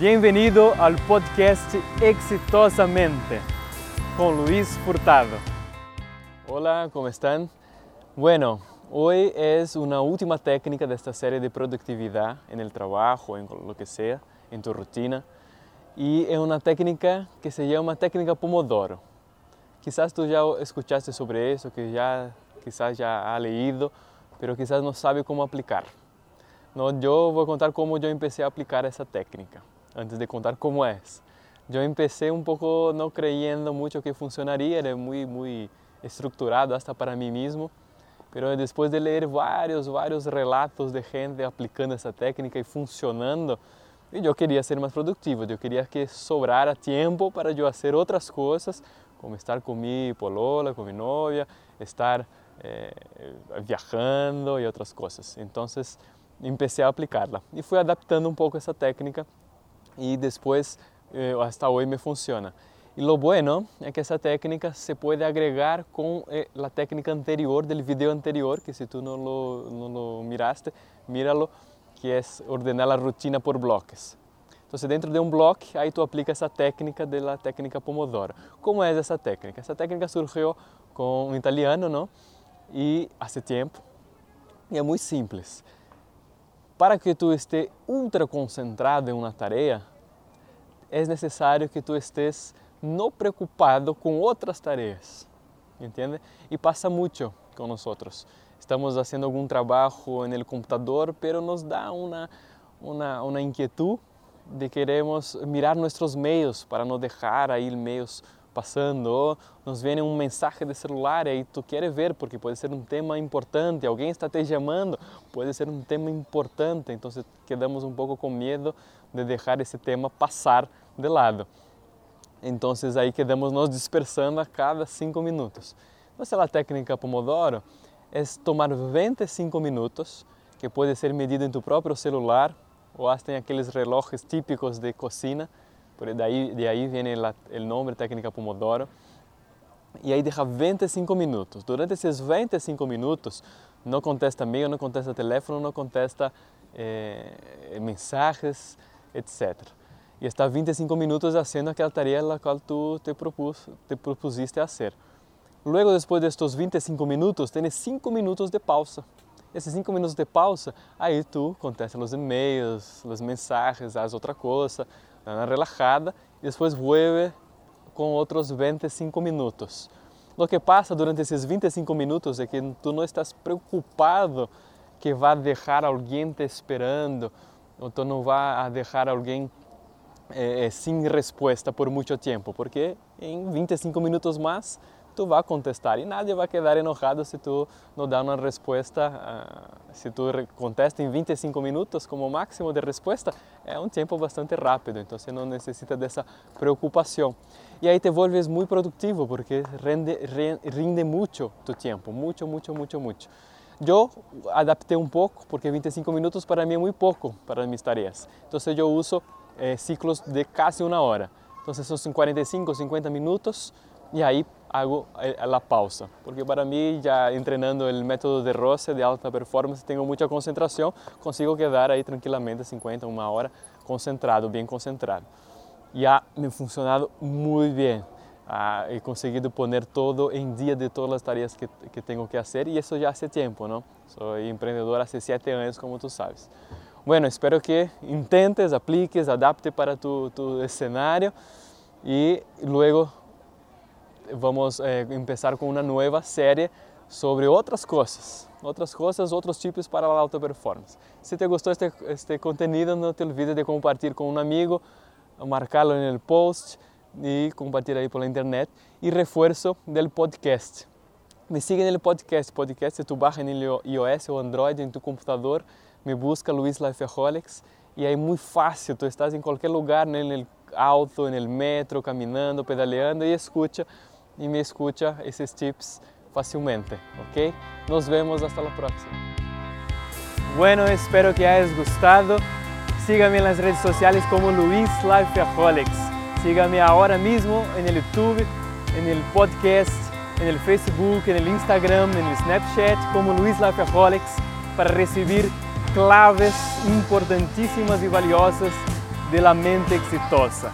Bienvenido al podcast Exitosamente con Luis Furtado. Hola, ¿cómo están? Bueno, hoy es una última técnica de esta serie de productividad en el trabajo, en lo que sea, en tu rutina. Y es una técnica que se llama técnica Pomodoro. Quizás tú ya escuchaste sobre eso, que ya quizás ya ha leído, pero quizás no sabe cómo aplicar. No, yo voy a contar cómo yo empecé a aplicar esa técnica antes de contar cómo es. Yo empecé un poco no creyendo mucho que funcionaría, era muy, muy estructurado hasta para mí mismo, pero después de leer varios, varios relatos de gente aplicando esa técnica y funcionando, yo quería ser más productivo, yo quería que sobrara tiempo para yo hacer otras cosas, como estar con mi polola, con mi novia, estar eh, viajando y otras cosas. Entonces empecé a aplicarla y fui adaptando un poco esa técnica y después eh, hoy me funciona. Y lo bueno es que esa técnica se puede agregar con eh, técnica anterior del video anterior, que si tú no lo, no lo miraste, míralo, que es ordenar la rutina por bloques. Entonces dentro de un bloque, ahí tú aplicas esa técnica de la técnica Pomodoro. ¿Cómo es esa técnica? Esa técnica surgió con un italiano, ¿no? Y hace tiempo. Y es muy simples. Para que tú estés ultra concentrado en una tarea, es necesario que tú estés no preocupado con otras tareas, ¿entiende? Y pasa mucho con nosotros. Estamos haciendo algún trabajo en el computador, pero nos da una, una, una inquietud de queremos mirar nuestros mails para no dejar ahí mails passando, nos vem um mensagem de celular e tu queres ver porque pode ser um tema importante, alguém está te chamando, pode ser um tema importante, então quedamos um pouco com medo de deixar esse tema passar de lado. Então aí quedamos nos dispersando a cada cinco minutos. Então a técnica Pomodoro é tomar 25 minutos, que pode ser medido em tu próprio celular ou hasta em aqueles relógios típicos de cocina, por de ahí, de viene la, el nombre técnica Pomodoro. E aí deixa 25 minutos. Durante esses 25 minutos, não contesta e-mail, não contesta telefone, não contesta eh, mensagens, etc. E está 25 minutos fazendo aquela tarefa na qual tu te, propus, te propusiste a fazer. Luego, depois destes 25 minutos, tens 5 minutos de pausa. Esses 5 minutos de pausa, aí tu contesta os e-mails, as mensagens, as outra coisa, relajada y después vuelve con otros 25 minutos. Lo que pasa durante esos 25 minutos es que tú no estás preocupado que va a dejar a alguien te esperando o tú no va a dejar a alguien eh, sin respuesta por mucho tiempo, porque en 25 minutos más tu vai contestar e nadie vai quedar enojado se tu não dá uma resposta, uh, se tu contesta em 25 minutos como máximo de resposta, é um tempo bastante rápido, então você não necessita dessa preocupação. E aí te volves muito produtivo porque rende, rinde muito tu tempo, muito, muito, muito, muito. Eu adaptei um pouco porque 25 minutos para mim é muito pouco para minhas tarefas. Então eu uso eh, ciclos de quase uma hora. Então são 45, 50 minutos e aí hago a pausa, porque para mí ya entrenando el método de roce de alta performance tengo mucha concentración, consigo quedar ahí tranquilamente 50, una hora concentrado, bien concentrado. Y ha me ha funcionado muy bien. Ah, he conseguido poner todo en día de todas las tareas que, que tengo que hacer y eso ya hace tiempo, ¿no? Soy emprendedor hace siete años, como tú sabes. Bueno, espero que intentes, apliques, adapte para tu, tu escenario y luego vamos eh, empezar con una nueva serie sobre otras cosas, otras cosas, otros tipos para la alta performance. Si te gustó este, este contenido, no te olvides de compartir con un amigo, marcarlo en el post y compartir ahí por la internet. Y refuerzo del podcast. Me en el podcast, podcast tú bajas en el iOS o Android en tu computador, me busca Luis Lifeaholics y ahí muy fácil, tú estás en cualquier lugar, el auto, el metro, caminando, pedaleando y escucha y me escucha esos tips fácilmente, ¿ok? Nos vemos hasta la próxima. Bueno, espero que hayas gustado. Sígame en las redes sociales como Luis Lifeaholics. Sígame ahora mismo en el YouTube, en el podcast, en el Facebook, en el Instagram, en el Snapchat como Luis Lifeaholics para recibir claves importantísimas y valiosas de la mente exitosa.